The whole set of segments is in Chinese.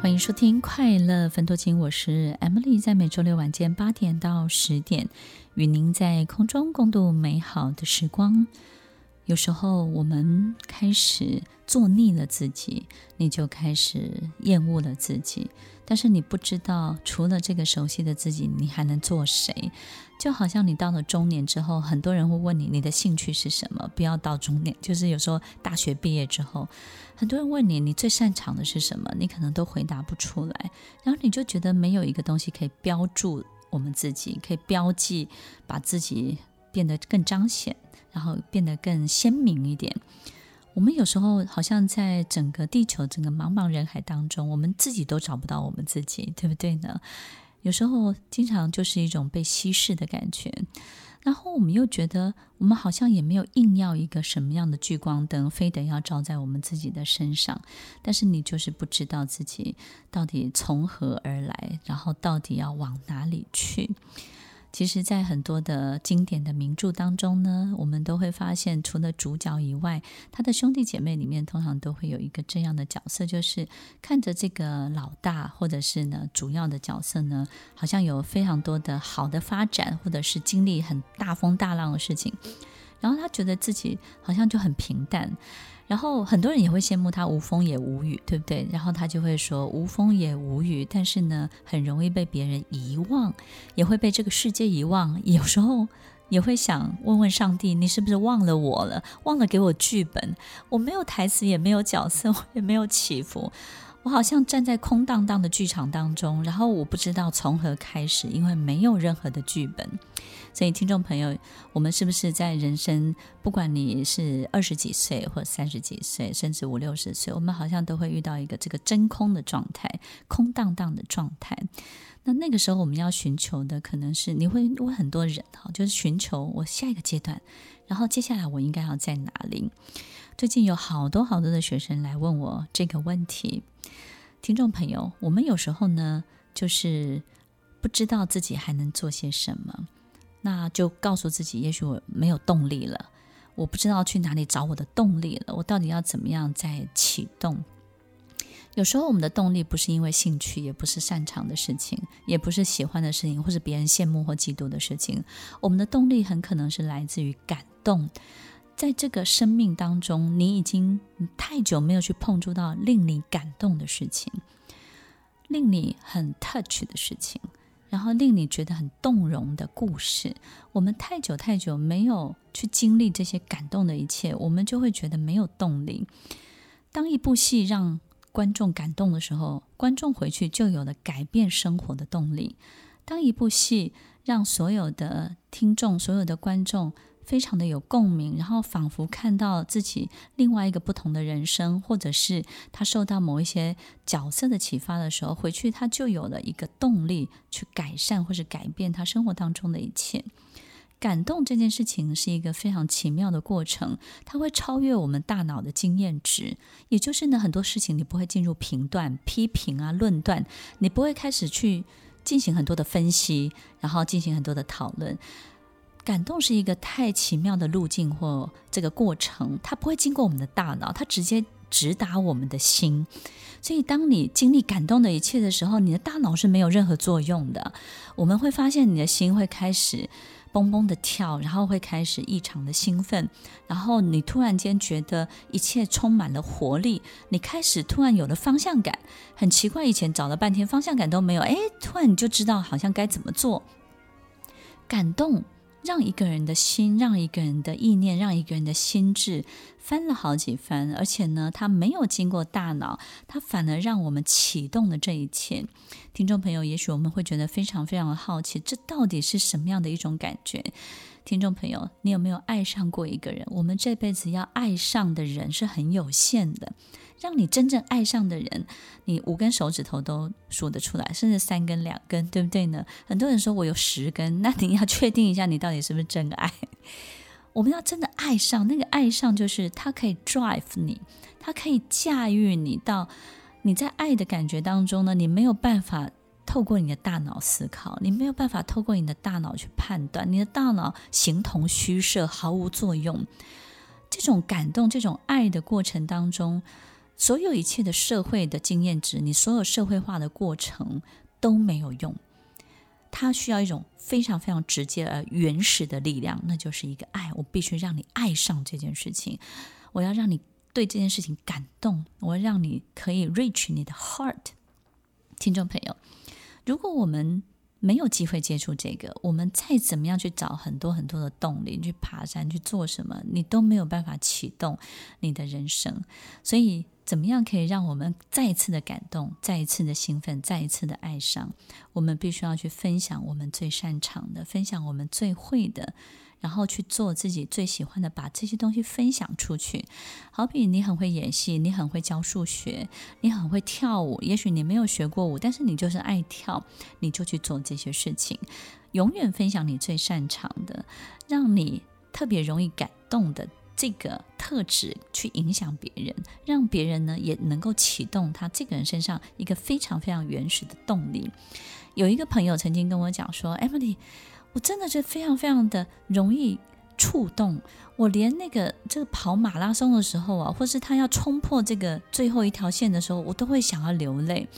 欢迎收听《快乐分多金》，我是 Emily，在每周六晚间八点到十点，与您在空中共度美好的时光。有时候我们开始做腻了自己，你就开始厌恶了自己。但是你不知道，除了这个熟悉的自己，你还能做谁？就好像你到了中年之后，很多人会问你，你的兴趣是什么？不要到中年，就是有时候大学毕业之后，很多人问你，你最擅长的是什么？你可能都回答不出来，然后你就觉得没有一个东西可以标注我们自己，可以标记，把自己变得更彰显，然后变得更鲜明一点。我们有时候好像在整个地球、整个茫茫人海当中，我们自己都找不到我们自己，对不对呢？有时候经常就是一种被稀释的感觉，然后我们又觉得我们好像也没有硬要一个什么样的聚光灯，非得要照在我们自己的身上，但是你就是不知道自己到底从何而来，然后到底要往哪里去。其实，在很多的经典的名著当中呢，我们都会发现，除了主角以外，他的兄弟姐妹里面通常都会有一个这样的角色，就是看着这个老大，或者是呢主要的角色呢，好像有非常多的好的发展，或者是经历很大风大浪的事情，然后他觉得自己好像就很平淡。然后很多人也会羡慕他无风也无雨，对不对？然后他就会说无风也无雨，但是呢，很容易被别人遗忘，也会被这个世界遗忘。有时候也会想问问上帝，你是不是忘了我了？忘了给我剧本？我没有台词，也没有角色，我也没有起伏。我好像站在空荡荡的剧场当中，然后我不知道从何开始，因为没有任何的剧本。所以，听众朋友，我们是不是在人生，不管你是二十几岁，或三十几岁，甚至五六十岁，我们好像都会遇到一个这个真空的状态，空荡荡的状态。那那个时候，我们要寻求的可能是，你会问很多人哈，就是寻求我下一个阶段，然后接下来我应该要在哪里？最近有好多好多的学生来问我这个问题。听众朋友，我们有时候呢，就是不知道自己还能做些什么，那就告诉自己，也许我没有动力了，我不知道去哪里找我的动力了，我到底要怎么样再启动？有时候我们的动力不是因为兴趣，也不是擅长的事情，也不是喜欢的事情，或是别人羡慕或嫉妒的事情，我们的动力很可能是来自于感动。在这个生命当中，你已经太久没有去碰触到令你感动的事情，令你很 touch 的事情，然后令你觉得很动容的故事。我们太久太久没有去经历这些感动的一切，我们就会觉得没有动力。当一部戏让观众感动的时候，观众回去就有了改变生活的动力。当一部戏让所有的听众、所有的观众，非常的有共鸣，然后仿佛看到自己另外一个不同的人生，或者是他受到某一些角色的启发的时候，回去他就有了一个动力去改善或是改变他生活当中的一切。感动这件事情是一个非常奇妙的过程，它会超越我们大脑的经验值，也就是呢，很多事情你不会进入评断、批评啊、论断，你不会开始去进行很多的分析，然后进行很多的讨论。感动是一个太奇妙的路径或这个过程，它不会经过我们的大脑，它直接直达我们的心。所以，当你经历感动的一切的时候，你的大脑是没有任何作用的。我们会发现你的心会开始蹦蹦的跳，然后会开始异常的兴奋，然后你突然间觉得一切充满了活力，你开始突然有了方向感。很奇怪，以前找了半天方向感都没有，哎，突然你就知道好像该怎么做。感动。让一个人的心，让一个人的意念，让一个人的心智翻了好几番，而且呢，它没有经过大脑，它反而让我们启动了这一切。听众朋友，也许我们会觉得非常非常的好奇，这到底是什么样的一种感觉？听众朋友，你有没有爱上过一个人？我们这辈子要爱上的人是很有限的。让你真正爱上的人，你五根手指头都数得出来，甚至三根两根，对不对呢？很多人说我有十根，那你要确定一下，你到底是不是真爱？我们要真的爱上，那个爱上就是他可以 drive 你，他可以驾驭你到你在爱的感觉当中呢，你没有办法透过你的大脑思考，你没有办法透过你的大脑去判断，你的大脑形同虚设，毫无作用。这种感动，这种爱的过程当中。所有一切的社会的经验值，你所有社会化的过程都没有用。它需要一种非常非常直接而原始的力量，那就是一个爱。我必须让你爱上这件事情，我要让你对这件事情感动，我要让你可以 reach 你的 heart。听众朋友，如果我们没有机会接触这个，我们再怎么样去找很多很多的动力，去爬山去做什么，你都没有办法启动你的人生。所以，怎么样可以让我们再一次的感动，再一次的兴奋，再一次的爱上？我们必须要去分享我们最擅长的，分享我们最会的。然后去做自己最喜欢的，把这些东西分享出去。好比你很会演戏，你很会教数学，你很会跳舞。也许你没有学过舞，但是你就是爱跳，你就去做这些事情。永远分享你最擅长的，让你特别容易感动的这个特质，去影响别人，让别人呢也能够启动他这个人身上一个非常非常原始的动力。有一个朋友曾经跟我讲说：“Emily。”我真的是非常非常的容易触动，我连那个这个跑马拉松的时候啊，或是他要冲破这个最后一条线的时候，我都会想要流泪。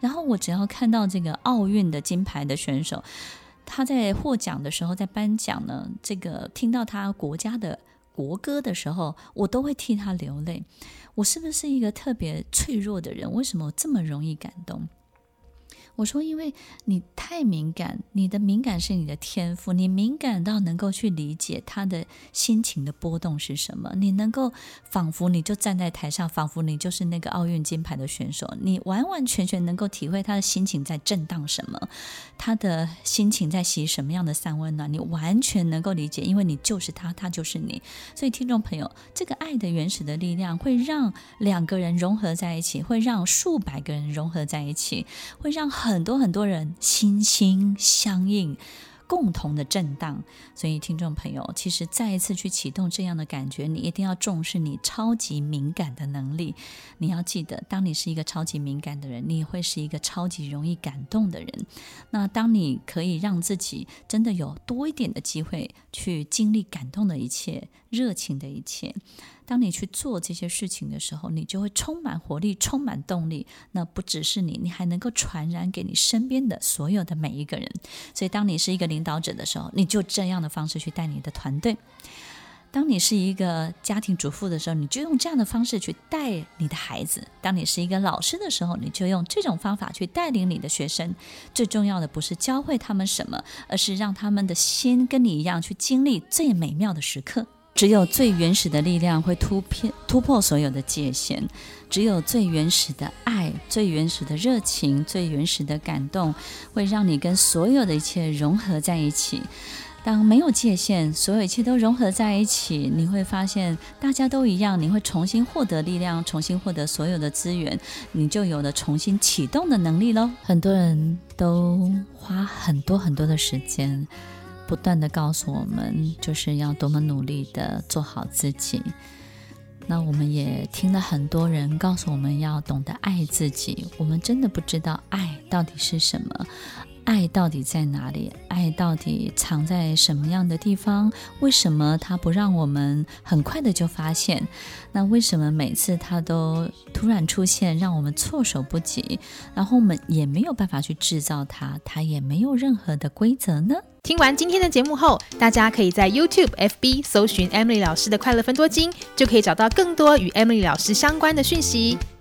然后我只要看到这个奥运的金牌的选手，他在获奖的时候，在颁奖呢，这个听到他国家的国歌的时候，我都会替他流泪。我是不是一个特别脆弱的人？为什么我这么容易感动？我说，因为你太敏感，你的敏感是你的天赋，你敏感到能够去理解他的心情的波动是什么，你能够仿佛你就站在台上，仿佛你就是那个奥运金牌的选手，你完完全全能够体会他的心情在震荡什么，他的心情在吸什么样的三温暖，你完全能够理解，因为你就是他，他就是你。所以，听众朋友，这个爱的原始的力量会让两个人融合在一起，会让数百个人融合在一起，会让很很多很多人心心相印，共同的震荡。所以，听众朋友，其实再一次去启动这样的感觉，你一定要重视你超级敏感的能力。你要记得，当你是一个超级敏感的人，你会是一个超级容易感动的人。那当你可以让自己真的有多一点的机会去经历感动的一切、热情的一切。当你去做这些事情的时候，你就会充满活力，充满动力。那不只是你，你还能够传染给你身边的所有的每一个人。所以，当你是一个领导者的时候，你就这样的方式去带你的团队；当你是一个家庭主妇的时候，你就用这样的方式去带你的孩子；当你是一个老师的时候，你就用这种方法去带领你的学生。最重要的不是教会他们什么，而是让他们的心跟你一样，去经历最美妙的时刻。只有最原始的力量会突破突破所有的界限，只有最原始的爱、最原始的热情、最原始的感动，会让你跟所有的一切融合在一起。当没有界限，所有一切都融合在一起，你会发现大家都一样，你会重新获得力量，重新获得所有的资源，你就有了重新启动的能力喽。很多人都花很多很多的时间。不断的告诉我们，就是要多么努力的做好自己。那我们也听了很多人告诉我们要懂得爱自己。我们真的不知道爱到底是什么。爱到底在哪里？爱到底藏在什么样的地方？为什么它不让我们很快的就发现？那为什么每次它都突然出现，让我们措手不及？然后我们也没有办法去制造它，它也没有任何的规则呢？听完今天的节目后，大家可以在 YouTube、FB 搜寻 Emily 老师的快乐分多金，就可以找到更多与 Emily 老师相关的讯息。